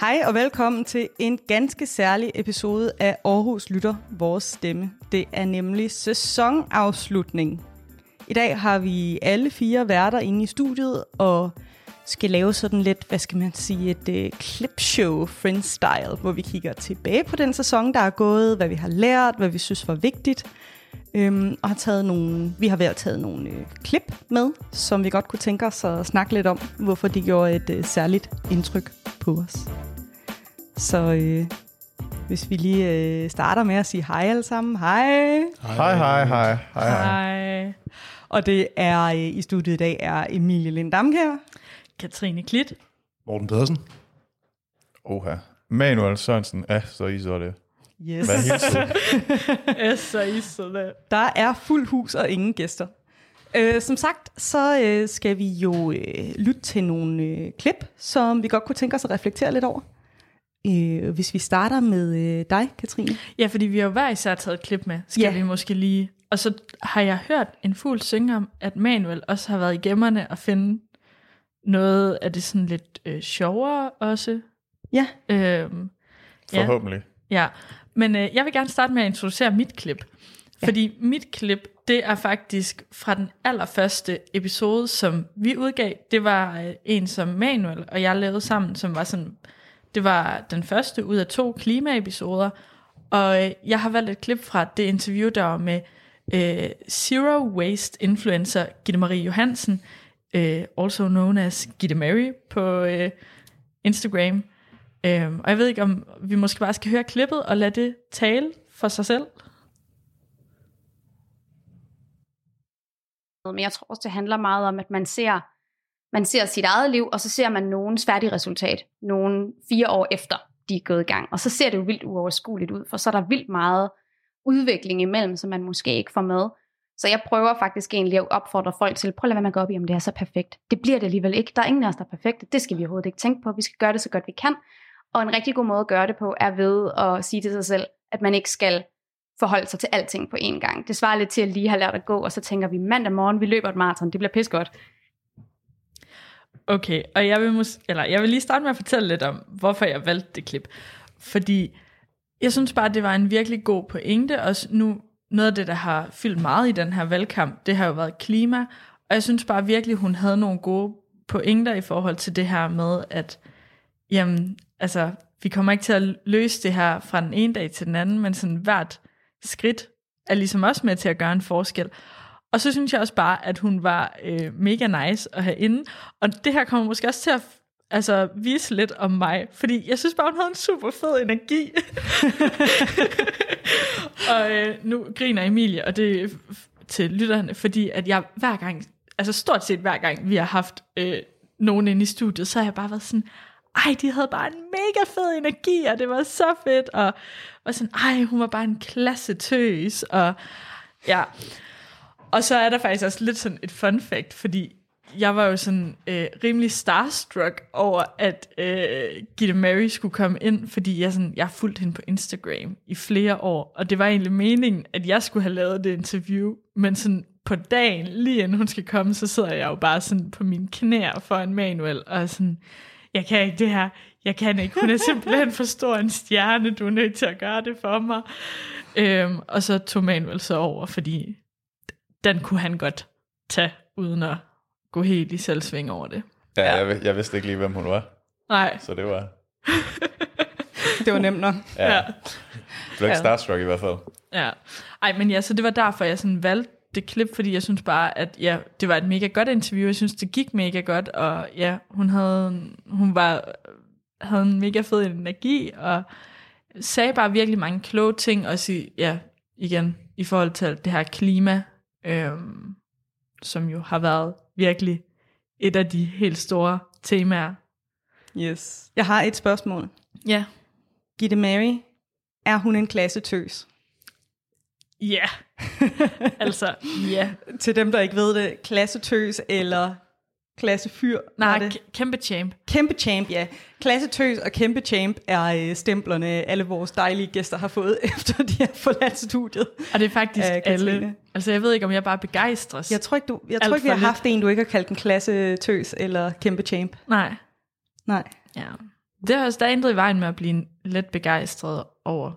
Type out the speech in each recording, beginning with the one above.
Hej og velkommen til en ganske særlig episode af Aarhus Lytter Vores Stemme. Det er nemlig sæsonafslutning. I dag har vi alle fire værter inde i studiet og skal lave sådan lidt, hvad skal man sige, et øh, uh, clipshow friend-style, hvor vi kigger tilbage på den sæson, der er gået, hvad vi har lært, hvad vi synes var vigtigt, øhm, og har taget nogle, vi har været taget nogle øh, klip med, som vi godt kunne tænke os at snakke lidt om, hvorfor de gjorde et øh, særligt indtryk på os. Så øh, hvis vi lige øh, starter med at sige hej alle sammen. Hej. Hej, hej, hej. Hej, hej. Og det er øh, i studiet i dag er Emilie Lindam her. Katrine Klit. Morten Pedersen. Oha. Manuel Sørensen. Ja, så I så det. Yes. Hvad yes, så I så det. Der er fuld hus og ingen gæster. Øh, som sagt, så øh, skal vi jo øh, lytte til nogle øh, klip, som vi godt kunne tænke os at reflektere lidt over. Øh, hvis vi starter med øh, dig, Katrine. Ja, fordi vi har jo hver især taget et klip med, skal Ja. vi måske lige. Og så har jeg hørt en fugl synge om, at Manuel også har været i gemmerne og finde noget af det sådan lidt øh, sjovere også. Ja. Øhm, Ja. Forhåbentlig. Ja, men øh, jeg vil gerne starte med at introducere mit klip. Ja. Fordi mit klip, det er faktisk fra den allerførste episode, som vi udgav. Det var øh, en, som Manuel og jeg lavede sammen, som var sådan... Det var den første ud af to klimaepisoder. Og øh, jeg har valgt et klip fra det interview, der var med øh, Zero Waste Influencer Gitte Marie Johansen, øh, also known as Gitte Mary på øh, Instagram. Øh, og jeg ved ikke, om vi måske bare skal høre klippet og lade det tale for sig selv. Men jeg tror også, det handler meget om, at man ser, man ser sit eget liv, og så ser man nogens færdige resultat, nogen fire år efter, de er gået i gang. Og så ser det jo vildt uoverskueligt ud, for så er der vildt meget udvikling imellem, som man måske ikke får med. Så jeg prøver faktisk egentlig at opfordre folk til, prøv at lade være med at gå op i, om det er så perfekt. Det bliver det alligevel ikke. Der er ingen af os, der er perfekte. Det skal vi overhovedet ikke tænke på. Vi skal gøre det så godt vi kan. Og en rigtig god måde at gøre det på, er ved at sige til sig selv, at man ikke skal forholde sig til alting på én gang. Det svarer lidt til at lige have lært at gå, og så tænker vi, mandag morgen, vi løber et maraton, det bliver pis godt. Okay, og jeg vil, mus- eller jeg vil lige starte med at fortælle lidt om, hvorfor jeg valgte det klip. Fordi jeg synes bare, det var en virkelig god pointe, og nu noget af det, der har fyldt meget i den her valgkamp, det har jo været klima, og jeg synes bare virkelig, hun havde nogle gode pointer i forhold til det her med, at jamen, altså, vi kommer ikke til at løse det her fra den ene dag til den anden, men sådan hvert skridt er ligesom også med til at gøre en forskel. Og så synes jeg også bare, at hun var øh, mega nice at have inde. Og det her kommer måske også til at altså, vise lidt om mig, fordi jeg synes bare, hun havde en super fed energi. og øh, nu griner Emilie, og det er til lytterne, fordi at jeg hver gang, altså stort set hver gang, vi har haft øh, nogen inde i studiet, så har jeg bare været sådan, ej, de havde bare en mega fed energi, og det var så fedt, og var sådan, ej, hun var bare en klasse tøs, og ja. Og så er der faktisk også lidt sådan et fun fact, fordi jeg var jo sådan øh, rimelig starstruck over, at øh, Gitte Mary skulle komme ind, fordi jeg, sådan, jeg fulgte hende på Instagram i flere år, og det var egentlig meningen, at jeg skulle have lavet det interview, men sådan på dagen, lige inden hun skal komme, så sidder jeg jo bare sådan på mine knæer foran Manuel, og sådan, jeg kan ikke det her, jeg kan ikke, hun er simpelthen for stor en stjerne, du er nødt til at gøre det for mig. Øhm, og så tog Manuel så over, fordi den kunne han godt tage, uden at gå helt i selvsving over det. Ja, jeg, vid- jeg vidste ikke lige, hvem hun var. Nej, Så det var... Det var nemt nok. Ja. Ja. ja. blev ikke Ja. starstruck i hvert fald. ja. Ej, men ja, så det var derfor, jeg sådan valgte det klip, fordi jeg synes bare, at ja, det var et mega godt interview. Jeg synes, det gik mega godt, og ja, hun havde, hun var, havde en mega fed energi, og sagde bare virkelig mange kloge ting, også i, ja, igen, i forhold til det her klima, øhm, som jo har været virkelig et af de helt store temaer. Yes. Jeg har et spørgsmål. Ja. Gitte Mary, er hun en klasse tøs? Ja. altså, ja. Til dem, der ikke ved det, klasse tøs eller klasse fyr? Nej, det? kæmpe champ. Kæmpe champ, ja. Klasse tøs og kæmpe champ er øh, stemplerne, alle vores dejlige gæster har fået, efter de har forladt studiet. Og det er faktisk Katrine. alle. Altså, jeg ved ikke, om jeg bare begejstres. Jeg tror ikke, du, jeg tror ikke vi har lidt. haft en, du ikke har kaldt en klasse tøs eller kæmpe champ. Nej. Nej. Ja. Det har også der er i vejen med at blive lidt begejstret over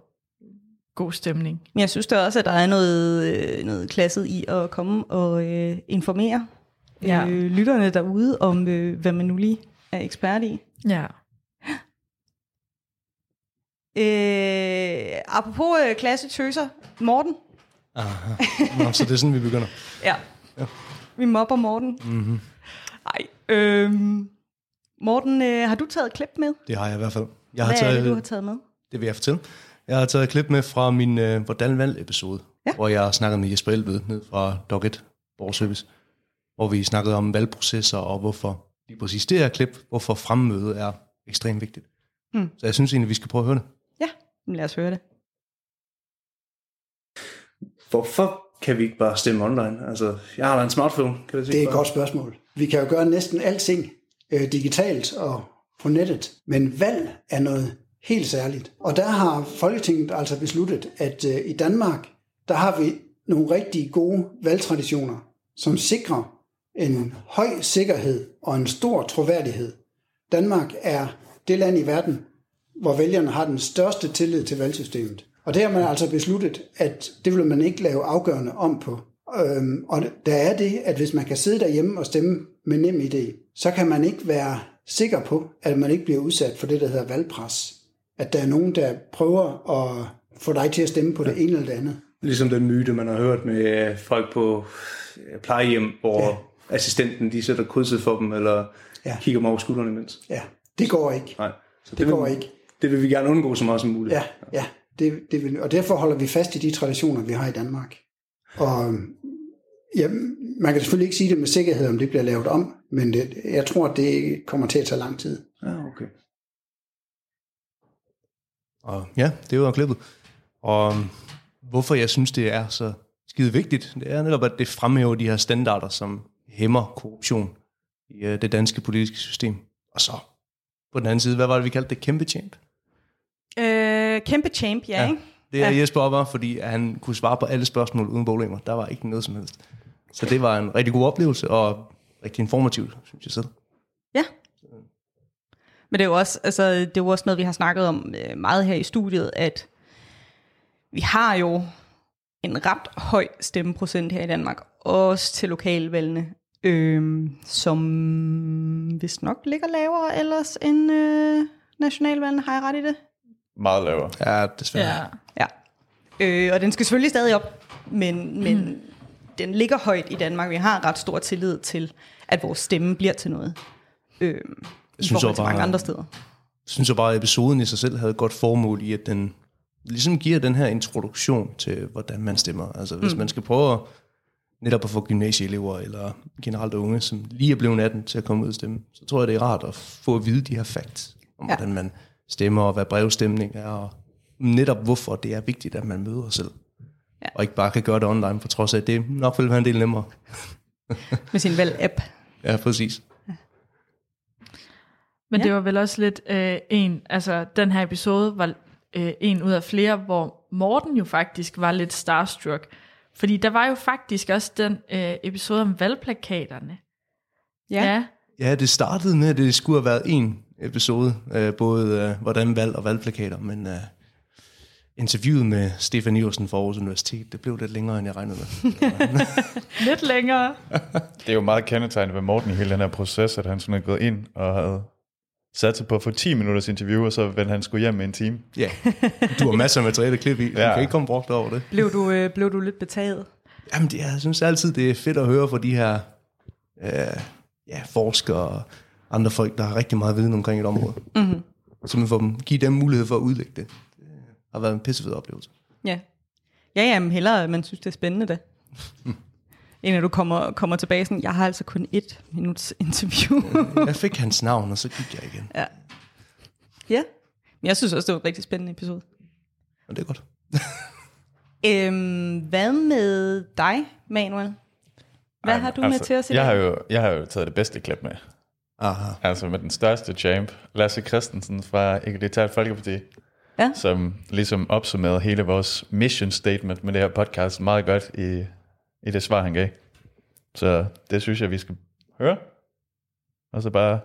god stemning. Men jeg synes da også, at der er noget, øh, noget klasset i at komme og øh, informere Ja. øh, lytterne derude om, øh, hvad man nu lige er ekspert i. Ja. Øh, apropos øh, klasse tøser, Morten. Aha. Nå, så det er sådan, vi begynder. Ja. Ja. Vi mobber Morten. Mm-hmm. Ej, øhm, Morten, øh, har du taget et klip med? Det har jeg i hvert fald. Jeg har Hvad er taget, det, du har taget med? det vil jeg fortælle. Jeg har taget et klip med fra min øh, Hvordan valg episode, Ja. hvor jeg snakkede med Jesper Elved ned fra Dog 1 Borgerservice, hvor vi snakkede om valgprocesser og hvorfor lige præcis det her klip, hvorfor fremmøde er ekstremt vigtigt. Hmm. Så jeg synes egentlig, vi skal prøve at høre det. Ja, lad os høre det. Hvorfor kan vi ikke bare stemme online? Altså, jeg har da en smartphone, kan du sige. Det er et godt spørgsmål. Vi kan jo gøre næsten alting øh, digitalt og på nettet, men valg er noget helt særligt. Og der har Folketinget altså besluttet, at øh, i Danmark, der har vi nogle rigtig gode valgtraditioner, som sikrer en høj sikkerhed og en stor troværdighed. Danmark er det land i verden, hvor vælgerne har den største tillid til valgsystemet. Og det har man altså besluttet, at det vil man ikke lave afgørende om på. Øhm, og der er det, at hvis man kan sidde derhjemme og stemme med nem idé, så kan man ikke være sikker på, at man ikke bliver udsat for det, der hedder valgpres. At der er nogen, der prøver at få dig til at stemme på det ene eller det andet. Ligesom den myte, man har hørt med folk på plejehjem, hvor ja. Assistenten de sætter krydset for dem, eller Ja. kigger dem over skuldrene imens. Ja, det går ikke. Nej. Så Det vil, går ikke. Det vil vi gerne undgå så meget som muligt. Ja, ja. Det, det vil, og derfor holder vi fast i de traditioner, vi har i Danmark. Og ja, man kan selvfølgelig ikke sige det med sikkerhed, om det bliver lavet om, men det, jeg tror, at det kommer til at tage lang tid. ja okay. Og ja, det var klippet. Og øhm, hvorfor jeg synes, det er så skide vigtigt, det er netop, at det fremhæver de her standarder, som hæmmer korruption i øh, det danske politiske system. Og så på den anden side, hvad var det, vi kaldte det? Kæmpe champ? Øh, kæmpe champ, ja, Ja. ikke? Det er Ja. Jesper Opper, fordi han kunne svare på alle spørgsmål uden problemer. Der var ikke noget som helst. Så det var en rigtig god oplevelse, og rigtig informativt, synes jeg selv. Ja. Men det er jo også, altså, det er jo også noget, vi har snakket om øh, meget her i studiet, at vi har jo en ret høj stemmeprocent her i Danmark, også til lokalvalgene, øh, som vist nok ligger lavere ellers end øh, nationalvalgene. Har jeg ret i det? Meget lavere. Ja, desværre. Ja. Ja. Øh, og den skal selvfølgelig stadig op, men, men mm. den ligger højt i Danmark. Vi har ret stor tillid til, at vores stemme bliver til noget. Øh, I synes forhold også til mange bare- andre steder. Jeg synes jo bare, at episoden i sig selv havde et godt formål i, at den ligesom giver den her introduktion til, hvordan man stemmer. Altså hvis mm. man skal prøve at, netop at få gymnasieelever eller generelt unge, som lige er blevet 18 til at komme ud og stemme, så tror jeg, det er rart at få at vide de her facts om, Ja. hvordan man stemmer, og hvad brevstemning er, og netop hvorfor det er vigtigt, at man møder selv. Ja. Og ikke bare kan gøre det online, på trods af, at det nok vil være en del nemmere. Med sin valg-app. Ja, præcis. Men ja. det var vel også lidt øh, en, altså den her episode var øh, en ud af flere, hvor Morten jo faktisk var lidt starstruck. Fordi der var jo faktisk også den øh, episode om valgplakaterne. Ja. ja. Ja, det startede med, at det skulle have været en episode, øh, både øh, hvordan valg og valgplakater, men øh, interviewet med Stefan Iversen fra Aarhus Universitet, det blev lidt længere, end jeg regnede med. Lidt længere. Det er jo meget kendetegnet ved Morten i hele den her proces, at han sådan er gået ind og havde sat sig på at få 10 minutters interview, og så vendte han skulle hjem med en time. ja, du har masser af materiale at klippe i, ja. Ja. du kan ikke komme brugt over det. Blev du, øh, blev du lidt betaget? Jamen, det, jeg synes altid, det er fedt at høre fra de her øh, ja, forskere og andre folk, der har rigtig meget viden omkring et område. Mm-hmm. Så man får dem, give dem mulighed for at udlægge det. Det har været en pissefed oplevelse. Ja. Ja, ja, men hellere, at man synes, det er spændende da. At du kommer, kommer tilbage sådan, jeg har altså kun et minuts interview. Jeg fik hans navn, og så gik jeg igen. ja. Ja. Men jeg synes også, det var en rigtig spændende episode. Og det er godt. Øhm, hvad med dig, Manuel? Hvad Ej, har du altså, med til os i jeg dag? har, jo, jeg har jo taget det bedste klip med. Aha. Altså med den største champ, Lasse Christensen fra Egalitært Folkeparti, Ja. som ligesom opsummerede hele vores mission statement med det her podcast meget godt i, i det svar, han gav. Så det synes jeg, vi skal høre. Og så bare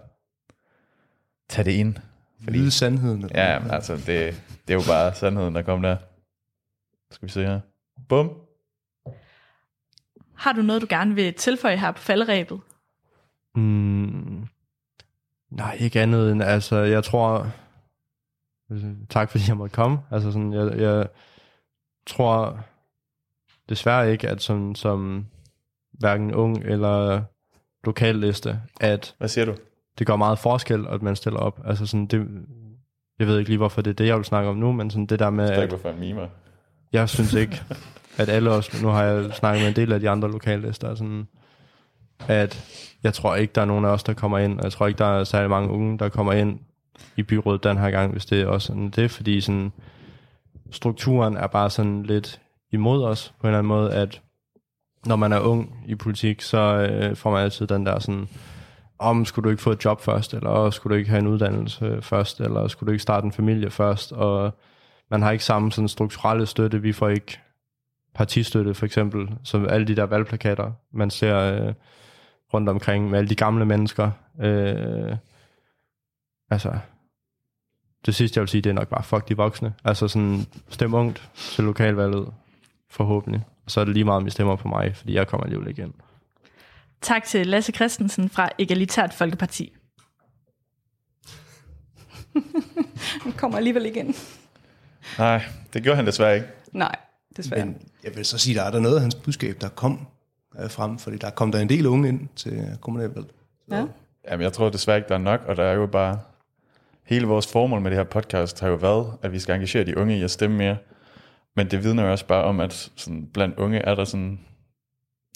tage det ind. Vide sandheden. eller Ja, men altså, det, det er jo bare sandheden, der kom der. Skal vi se her. Bum. Har du noget, du gerne vil tilføje her på falderæbet? Mm, nej, ikke andet end, altså, jeg tror, tak fordi jeg måtte komme. Altså sådan, jeg, jeg tror desværre ikke, at som, som hverken ung eller lokalliste, at Hvad siger du? det gør meget forskel, at man stiller op. Altså sådan, det, jeg ved ikke lige, hvorfor det er det, jeg vil snakke om nu, men sådan det der med, at ikke, hvorfor jeg mimer. jeg synes ikke, at alle os, nu har jeg snakket med en del af de andre lokallister, sådan, at jeg tror ikke, der er nogen af os, der kommer ind, og jeg tror ikke, der er særlig mange unge, der kommer ind i byrådet den her gang, hvis det er også sådan det, fordi sådan, strukturen er bare sådan lidt imod os, på en eller anden måde, at når man er ung i politik, så øh, får man altid den der sådan, om skulle du ikke få et job først, eller skulle du ikke have en uddannelse først, eller skulle du ikke starte en familie først, og man har ikke samme sådan strukturelle støtte, vi får ikke partistøtte for eksempel, som alle de der valgplakater, man ser øh, rundt omkring med alle de gamle mennesker. Øh, altså, det sidste jeg vil sige, det er nok bare fuck de voksne. Altså sådan, stem ungt til lokalvalget, forhåbentlig. Og så er det lige meget, om I stemmer på mig, fordi jeg kommer alligevel igen. Tak til Lasse Christensen fra Egalitært Folkeparti. Han kommer alligevel igen. Nej, det gjorde han desværre ikke. Nej, desværre. Men jeg vil så sige, der er der noget af hans budskab, der kom øh, frem, fordi der kom der en del unge ind til kommunalvalget. Ja. Jamen, jeg tror desværre ikke, der er nok, og der er jo bare... Hele vores formål med det her podcast har jo været, at vi skal engagere de unge i at stemme mere. Men det vidner jo også bare om, at sådan, blandt unge er der sådan...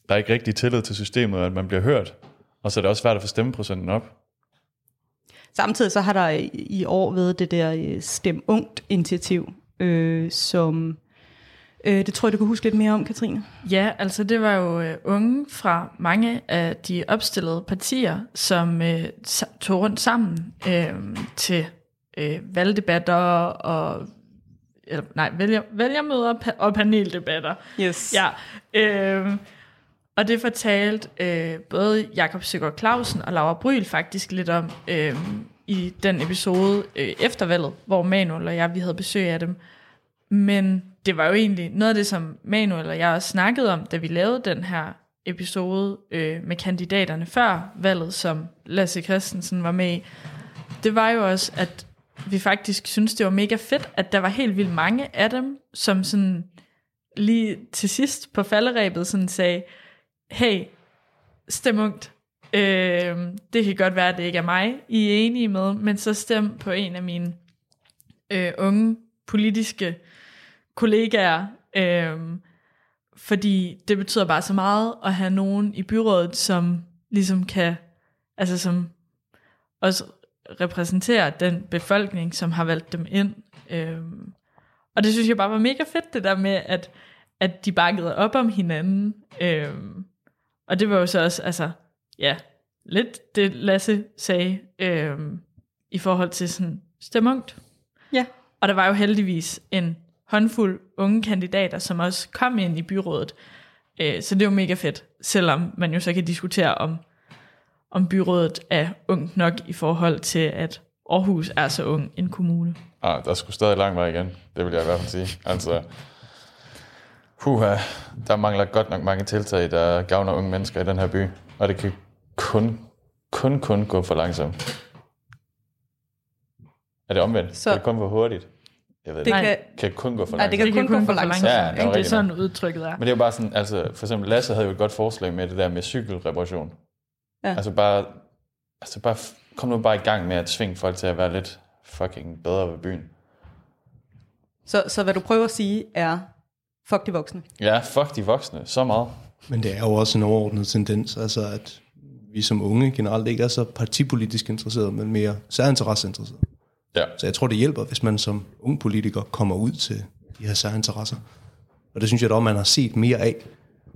Der er ikke rigtig tillid til systemet, og at man bliver hørt. Og så er det også svært at få stemmeprocenten op. Samtidig så har der i- år været det der øh, Stem Ungt initiativ, øh, som øh, det tror jeg, du kan huske lidt mere om, Katrine. Ja, altså det var jo øh, unge fra mange af de opstillede partier, som øh, tog rundt sammen øh, til øh, valgdebatter og eller, nej, vælger, vælgermøder og paneldebatter. Yes. Ja, øh, og det fortalte øh, både Jakob Søgaard Clausen og Laura Bryl faktisk lidt om øh, i den episode øh, efter valget, hvor Manuel og jeg vi havde besøg af dem. Men det var jo egentlig noget af det, som Manuel og jeg også snakkede om, da vi lavede den her episode øh, med kandidaterne før valget, som Lasse Christensen var med i. Det var jo også, at vi faktisk synes det var mega fedt, at der var helt vildt mange af dem, som sådan lige til sidst på falderæbet sådan sagde, hey, stem ungt. Øh, det kan godt være, at det ikke er mig, I er enige med, men så stem på en af mine øh, unge politiske kollegaer, øh, fordi det betyder bare så meget at have nogen i byrådet, som ligesom kan, altså som også repræsenterer den befolkning, som har valgt dem ind. Øh, og det synes jeg bare var mega fedt, det der med, at, at de bakkede op om hinanden. Øh, og det var jo så også, altså, ja, lidt det Lasse sagde, øh, i forhold til sådan stemmungt. Ja. Og der var jo heldigvis en håndfuld unge kandidater, som også kom ind i byrådet. Øh, så det var mega fedt, selvom man jo så kan diskutere om, om byrådet er ungt nok i forhold til, at Aarhus er så ung en kommune. Ah, der skulle stadig lang vej igen. Det vil jeg i hvert fald sige. Altså, huha, der mangler godt nok mange tiltag, der gavner unge mennesker i den her by. Og det kan kun, kun, kun gå for langsomt. Er det omvendt? Så-. Kan det kun gå hurtigt? Jeg ved Det det. Nej. kan, Kan kun gå for Nej, langsomt? det kan kun gå for langsomt. Ja, det er ikke? Det er sådan udtrykket er. Men det er jo bare sådan, altså for eksempel Lasse havde jo et godt forslag med det der med cykelreparation. Ja. Altså bare, altså bare, kom nu bare i gang med at tvinge folk til at være lidt fucking bedre ved byen. så, så hvad du prøver at sige er, fuck de voksne. Ja, fuck de voksne, så meget. Men det er jo også en overordnet tendens, altså at vi som unge generelt ikke er så partipolitisk interesserede, men mere særinteresseinteresserede. Ja. Så jeg tror, det hjælper, hvis man som ung politiker kommer ud til de her særinteresser. Og det synes jeg dog, man har set mere af,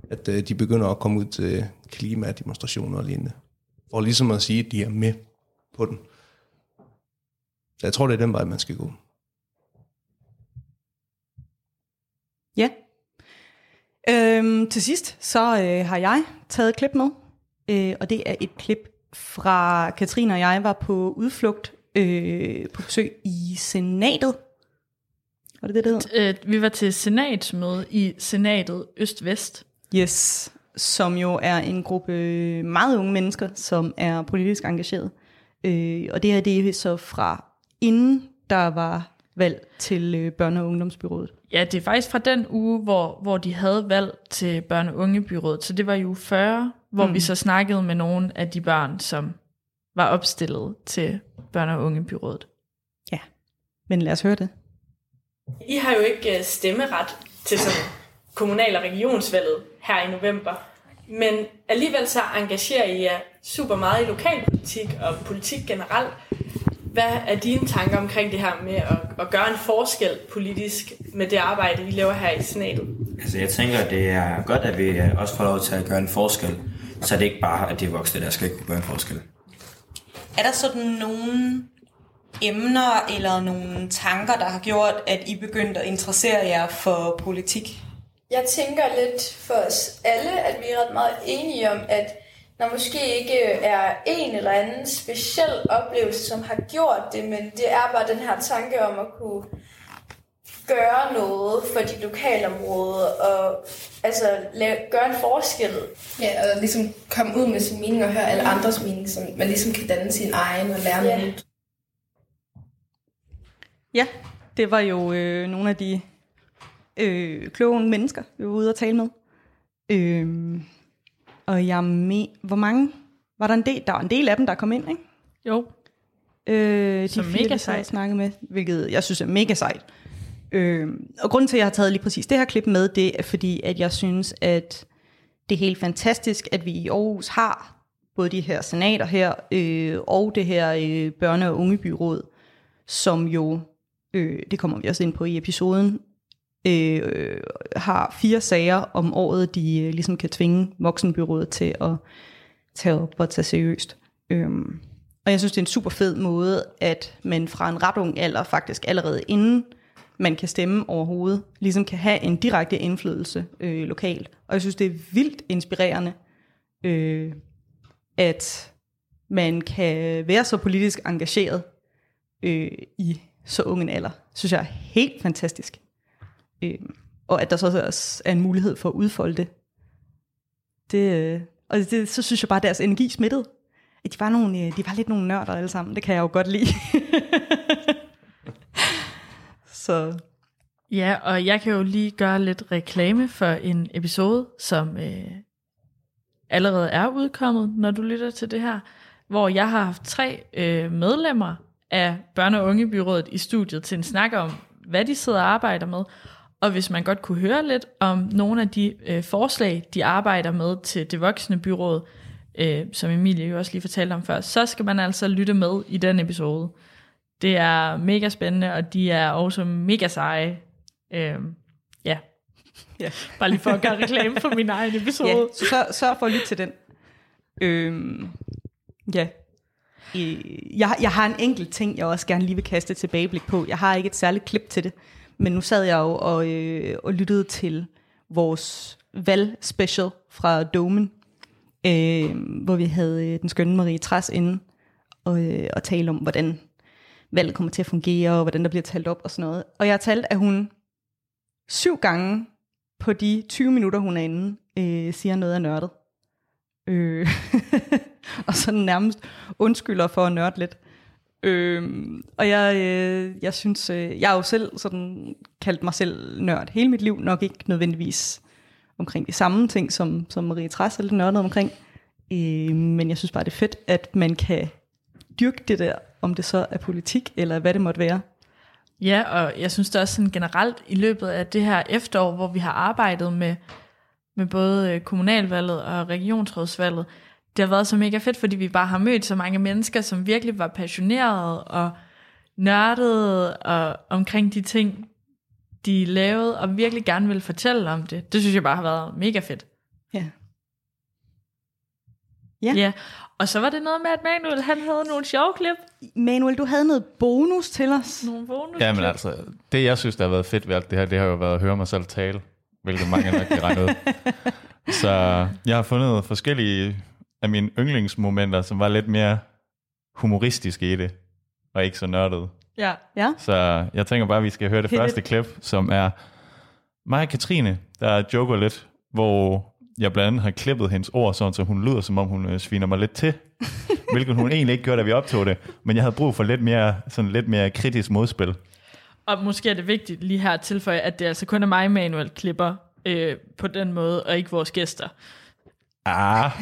at øh, de begynder at komme ud til klimademonstrationer og lignende. For ligesom at sige, at de er med på den. Så jeg tror, det er den vej, man skal gå. Ja. Øhm, til sidst, så øh, har jeg taget et klip med, øh, og det er et klip fra Katrine og jeg var på udflugt øh, på besøg i senatet. Var det det, det hed? Øh, vi var til senatsmøde i senatet Øst-Vest. Yes, som jo er en gruppe meget unge mennesker, som er politisk engageret. Øh, og det her, det er så fra inden der var valg til øh, børne- og ungdomsbyrået. Ja, det er faktisk fra den uge, hvor, hvor de havde valg til børne- og ungebyrådet. Så det var jo 40, hvor mm. vi så snakkede med nogle af de børn, som var opstillet til børne- og ungebyrådet. Ja, men lad os høre det. I har jo ikke øh, stemmeret til sådan kommunal- og regionsvalget her i november. Men alligevel så engagerer I jer super meget i lokalpolitik og politik generelt. Hvad er dine tanker omkring det her med at, at gøre en forskel politisk med det arbejde, I laver her i senatet? Altså jeg tænker, at det er godt, at vi også får lov til at gøre en forskel. Så det er ikke bare, at de voksne, der skal ikke kunne gøre en forskel. Er der sådan nogle emner eller nogle tanker, der har gjort, at I begyndte at interessere jer for politik? Jeg tænker lidt for os alle, at vi er ret meget enige om, at der måske ikke er en eller anden speciel oplevelse, som har gjort det, men det er bare den her tanke om at kunne gøre noget for dit lokalområde og altså lave, gøre en forskel. Ja, og ligesom komme ud med sin mening og høre alle andres mening, så man ligesom kan danne sin egen og lære Ja. noget nyt. Ja, det var jo øh, nogle af de øh, kloge mennesker, vi var ude at tale med. Øh, og jeg med, hvor mange var der en del? Der var en del af dem, der kom ind, ikke? Jo. Øh, de Som fire, mega og sejt. snakkede med, hvilket jeg synes er mega sejt. Øh, og grunden til, at jeg har taget lige præcis det her klip med, det er fordi, at jeg synes, at det er helt fantastisk, at vi i Aarhus har både de her senater her, øh, og det her øh, børne- og ungebyråd, som jo, øh, det kommer vi også ind på i episoden, øh, har fire sager om året, de øh, ligesom kan tvinge voksenbyrådet til at tage op og tage seriøst. Øhm, og jeg synes, det er en super fed måde, at man fra en ret ung alder, faktisk allerede inden man kan stemme overhovedet, ligesom kan have en direkte indflydelse øh, lokalt. Og jeg synes, det er vildt inspirerende, øh, at man kan være så politisk engageret øh, i så ung en alder. synes jeg er helt fantastisk. Øh, og at der så også er en mulighed for at udfolde det. det øh, og det, så synes jeg bare, at deres energi smittede. At de var, nogle, øh, de var lidt nogle nørder alle sammen. Det kan jeg jo godt lide. så Ja, og jeg kan jo lige gøre lidt reklame for en episode, som øh, allerede er udkommet, når du lytter til det her, hvor jeg har haft tre øh, medlemmer af børne- og ungebyrådet i studiet til en snak om, hvad de sidder og arbejder med, og hvis man godt kunne høre lidt om nogle af de øh, forslag, de arbejder med til det voksne byråd, øh, som Emilie jo også lige fortalte om før, så skal man altså lytte med i den episode. Det er mega spændende, og de er også mega seje. Øhm, ja. ja. Bare lige for at gøre reklame for min egen episode. Ja, så sørg, for at lytte til den. Øhm, ja. Øh, Jeg, jeg har en enkelt ting, jeg også gerne lige vil kaste tilbageblik på. Jeg har ikke et særligt klip til det, men nu sad jeg jo og, øh, og lyttede til vores valgspecial fra Domen, øh, hvor vi havde øh, den skønne Marie Træs inde og, øh, og tale om, hvordan valget kommer til at fungere, og hvordan der bliver talt op og sådan noget. Og jeg har talt, at hun syv gange på de 20 minutter, hun er inde, øh, siger noget af nørdet. Øh, og så nærmest undskylder for at nørde lidt. Øh, og jeg, øh, jeg synes, øh, jeg har jo selv sådan kaldt mig selv nørd hele mit liv, nok ikke nødvendigvis omkring de samme ting, som, som Marie Træs er lidt nørdet omkring. Øh, men jeg synes bare, det er fedt, at man kan dyrke det der, om det så er politik, eller hvad det måtte være. Ja, og jeg synes det også sådan generelt i løbet af det her efterår, hvor vi har arbejdet med, med både øh, kommunalvalget og regionsrådsvalget, det har været så mega fedt, fordi vi bare har mødt så mange mennesker, som virkelig var passionerede og nørdede og omkring de ting, de lavede, og virkelig gerne ville fortælle om det. Det synes jeg bare har været mega fedt. Ja. Ja. ja. Og så var det noget med, at Manuel han havde nogle sjove klip. Manuel, du havde noget bonus til os. Nogle bonus Ja, men altså, det jeg synes, der har været fedt ved alt det her, det har jo været at høre mig selv tale, hvilket mange nok kan regne ud. Så jeg har fundet forskellige af mine yndlingsmomenter, som var lidt mere humoristiske i det. og ikke så nørdet. Ja. Ja. Så jeg tænker bare, at vi skal høre det Hit første it. klip, som er mig og Katrine, der joker lidt, hvor jeg blandt andet har klippet hendes ord, sådan, så hun lyder, som om hun øh, sviner mig lidt til. hvilket hun egentlig ikke gjorde, da vi optog det. Men jeg havde brug for lidt mere, sådan lidt mere kritisk modspil. Og måske er det vigtigt lige her at tilføje, at det altså kun er mig, Manuel, klipper øh, på den måde, og ikke vores gæster. Ah.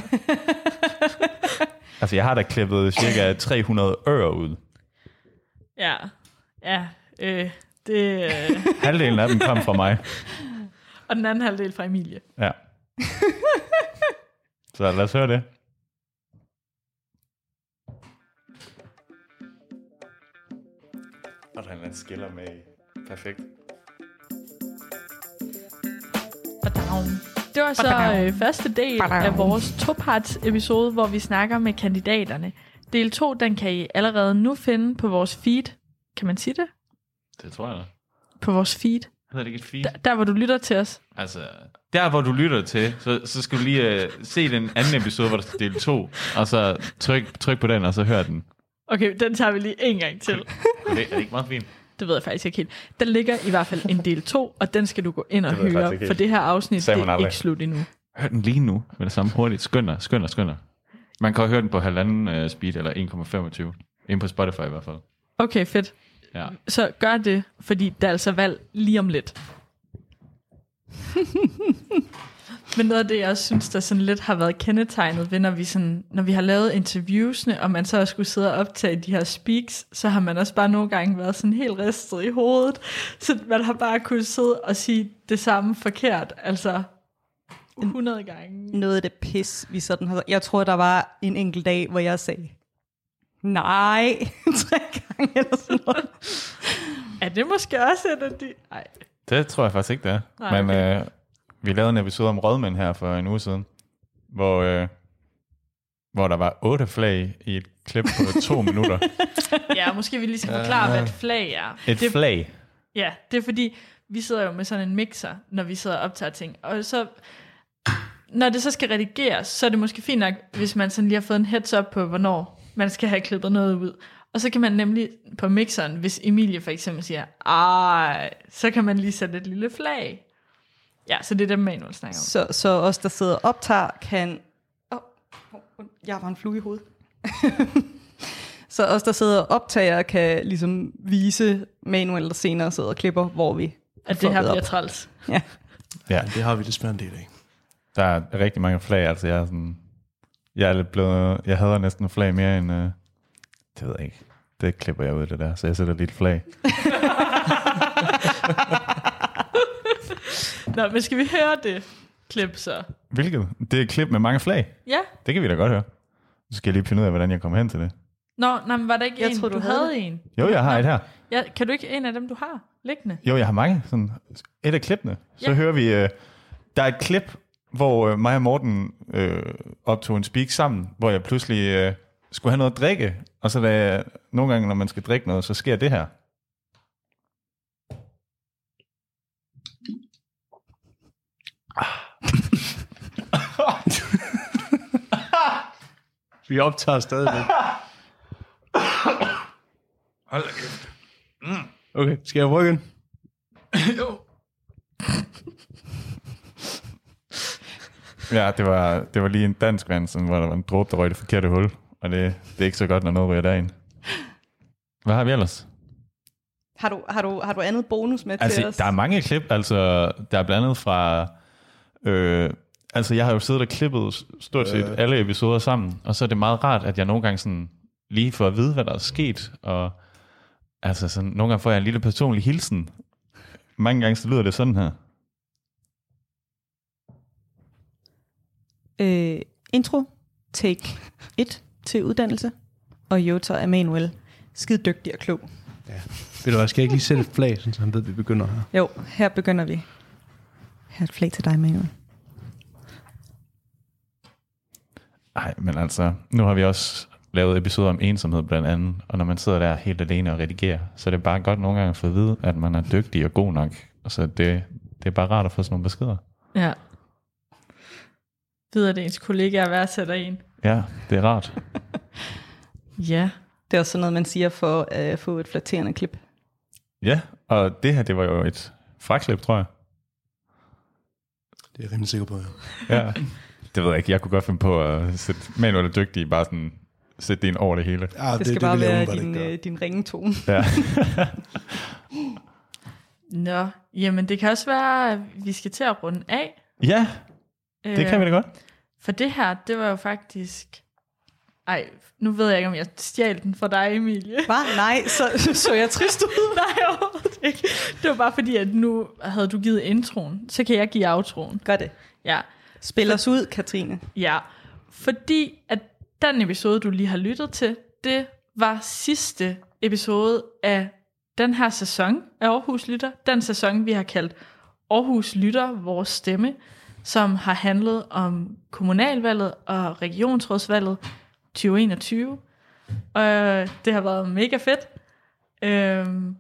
altså, jeg har da klippet cirka 300 øre ud. Ja, ja, øh, det, øh, Halvdelen af dem kom fra mig. og den anden halvdel fra Emilie. Ja. Så lad os høre det. Og der er en skiller med. Perfekt. Badam. Det var så øh, første del af vores toparts episode, hvor vi snakker med kandidaterne. Del 2, den kan I allerede nu finde på vores feed. Kan man sige det? Det tror jeg da. På vores feed. Hedder det ikke et feed? Der, der hvor du lytter til os. Altså, der hvor du lytter til, så, så skal du lige uh, se den anden episode, hvor der skal del 2, og så tryk, tryk på den, og så hør den. Okay, den tager vi lige en gang til. Er det, er det ikke meget fint? Det ved jeg faktisk ikke helt. Der ligger i hvert fald en del 2, og den skal du gå ind og høre, for det her afsnit det er ikke slut endnu. Hør den lige nu, med det samme hurtigt. Skynd dig, skynd dig, skynd dig. Man kan jo høre den på halvanden uh, speed, eller 1,25. Ind på Spotify i hvert fald. Okay, fedt. Ja. Så gør det, fordi der er altså valg lige om lidt. Men noget af det, jeg også synes, der sådan lidt har været kendetegnet ved, når vi, sådan, når vi har lavet interviewsne, og man så også skulle sidde og optage de her speaks, så har man også bare nogle gange været sådan helt ristet i hovedet. Så man har bare kunnet sidde og sige det samme forkert, altså 100 gange. Noget af det pis, vi sådan har... Jeg tror, der var en enkelt dag, hvor jeg sagde, nej, tre gange eller sådan noget. Er det måske også et af de... Ej. Det tror jeg faktisk ikke, det er. Nej, Men øh, vi lavede en episode om rådmænd her for en uge siden, hvor, øh, hvor der var otte flag i et klip på to minutter. Ja, måske vi lige skal forklare, hvad et flag er. Et det, flag. Ja, det er fordi, vi sidder jo med sådan en mixer, når vi sidder og optager ting. Og så, når det så skal redigeres, så er det måske fint nok, hvis man sådan lige har fået en heads up på, hvornår man skal have klippet noget ud. Og så kan man nemlig på mixeren, hvis Emilie for eksempel siger, ej, så kan man lige sætte et lille flag. Ja, så det er det, Manuel snakker om. Så, så os, der sidder og optager, kan... Oh, oh, jeg har en flue i hovedet. så os, der sidder og optager, kan ligesom vise Manuel, der senere sidder og klipper, hvor vi At det her op. bliver træls. Ja. Ja. Det har vi desværre en del af. Der er rigtig mange flag, altså jeg er sådan... Jeg er lidt blevet... Jeg hader næsten flag mere end... Øh, det ved jeg ikke. Det klipper jeg ud, det der. Så jeg sætter lige et flag. Nå, men skal vi høre det klip så? Hvilket? Det er et klip med mange flag. Ja. Det kan vi da godt høre. Så skal jeg lige finde ud af, hvordan jeg kommer hen til det. Nå, nej, men var der ikke Jeg en, troede, du, du havde, havde en? Jo, jeg har et her. Ja, kan du ikke en af dem, du har liggende? Jo, jeg har mange. Sådan, et af klippene. Så Ja. hører vi... Øh, der er et klip, hvor øh, mig og Morten øh, optog en speak sammen, hvor jeg pludselig øh, skulle have noget at drikke. Og så da jeg, nogle gange, når man skal drikke noget, så sker det her. Vi optager stadigvæk. Hold da kæft. Okay, skal jeg rykke den? jo. Ja, det var, det var lige en dansk vand, sådan, hvor der var en dråbe, der røg det forkerte hul. Og det, det er ikke så godt, når noget ryger derind. Hvad har vi ellers? Har du, har, du, har du andet bonus med til Altså, os? der er mange klip, altså, der er blandt andet fra, øh, altså, jeg har jo siddet og klippet stort set Øh. alle episoder sammen, og så er det meget rart, at jeg nogle gange sådan, lige får at vide, hvad der er sket, og altså, sådan, nogle gange får jeg en lille personlig hilsen. Mange gange så lyder det sådan her. Øh, intro, take 1 til uddannelse, og Jota Emanuel, skide dygtig og klog. Ved du hvad, skal jeg ikke lige sætte et flag, så han ved, at vi begynder her? Jo, her begynder vi. Her er et flag til dig, Emanuel. Nej, men altså, nu har vi også lavet episoder om ensomhed blandt andet, og når man sidder der helt alene og redigerer, så er det bare godt nogle gange at få at vide, at man er dygtig og god nok. Altså, det, det er bare rart at få sådan nogle beskeder. Ja. Ved at ens kollegaer værdsætter en. Ja, det er rart. Ja. Det er også sådan noget, man siger for at få et flatterende klip. Ja, og det her, det var jo et fraklip, tror jeg. Det er jeg rimelig sikker på, ja. Ja. Det ved jeg ikke. Jeg kunne godt finde på at sætte manuelle dygtige, bare sådan sætte det ind over det hele. Ja, det, skal bare være din, øh, din ringetone. Ja. Nå, jamen det kan også være, at vi skal til at runde af. ja, det kan vi da godt. For det her, det var jo faktisk... Ej, nu ved jeg ikke, om jeg stjal den fra dig, Emilie. Hvad? Nej, så, så jeg trist ud. Nej, overhovedet ikke. Det var bare fordi, at nu havde du givet introen, så kan jeg give outroen. Gør det. Ja. Spil os ud, Katrine. Ja, fordi at den episode, du lige har lyttet til, det var sidste episode af den her sæson af Aarhus Lytter. Den sæson, vi har kaldt Aarhus Lytter, vores stemme, som har handlet om kommunalvalget og regionsrådsvalget 2021. Og det har været mega fedt. Øhm,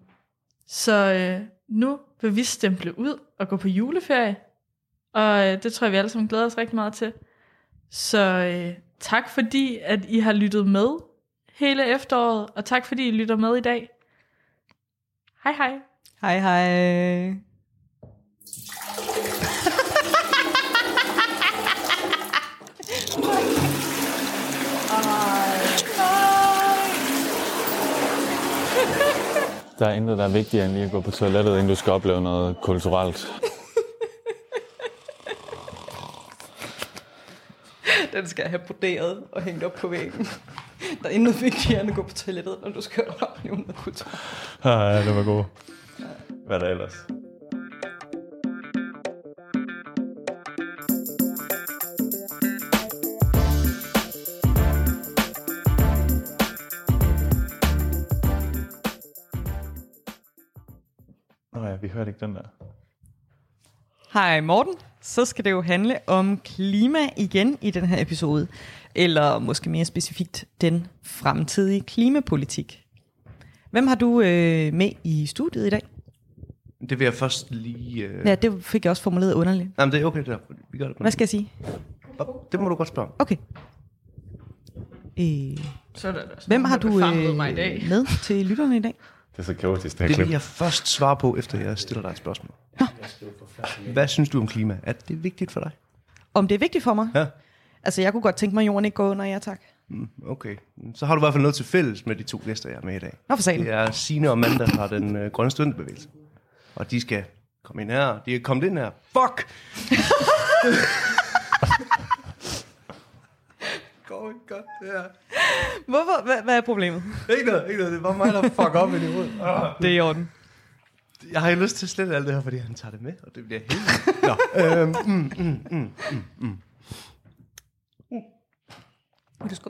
så øh, nu vil vi stemple ud og gå på juleferie. Og øh, det tror jeg, vi alle sammen glæder os rigtig meget til. Så øh, tak fordi, at I har lyttet med hele efteråret, og tak fordi I lytter med i dag. Hej hej. Hej hej. Der er intet, der er vigtigere end lige at gå på toilettet, inden du skal opleve noget kulturelt. Den skal jeg have broderet og hængt op på væggen. Der er intet vigtigere end at gå på toilettet, når du skal op i 100 kultur. Ah, ja, det var god. Hvad er der ellers? Nå ja, vi hørte ikke den der. Hej Morten. Så skal det jo handle om klima igen i den her episode. Eller måske mere specifikt den fremtidige klimapolitik. Hvem har du øh, med i studiet i dag? Det vil jeg først lige... Øh... Ja, det fik jeg også formuleret underligt. Jamen, det er okay, det der. Vi gør det. Hvad skal jeg sige? Det må du godt spørge. Okay. Øh, Så er der sådan hvem har der du øh, mig i dag. med til lytterne i dag? Det er så kaotisk, det her Det klip. vil jeg først svare på, efter jeg stiller dig et spørgsmål. Hvad synes du om klima? Er det vigtigt for dig? Om det er vigtigt for mig? Ja. Altså, jeg kunne godt tænke mig, at jorden ikke går under, ja tak. Mm, Okay. Så har du i hvert fald noget til fælles med de to gæster, jeg er med i dag. Nå, for satan. Det er Signe og Amanda fra den øh, grønne studenterbevægelse. Og de skal komme ind her. De er kommet ind her. Fuck! går ikke godt, det her. Hvorfor? Hvad, hvad er problemet? Ikke noget, ikke noget. Det var mig, der fuck op i hovedet. Det er i orden. Jeg har jo lyst til at slette alt det her, fordi han tager det med, og det bliver helt... Nå, øhm, mm, mm, mm, mm, mm. Du skal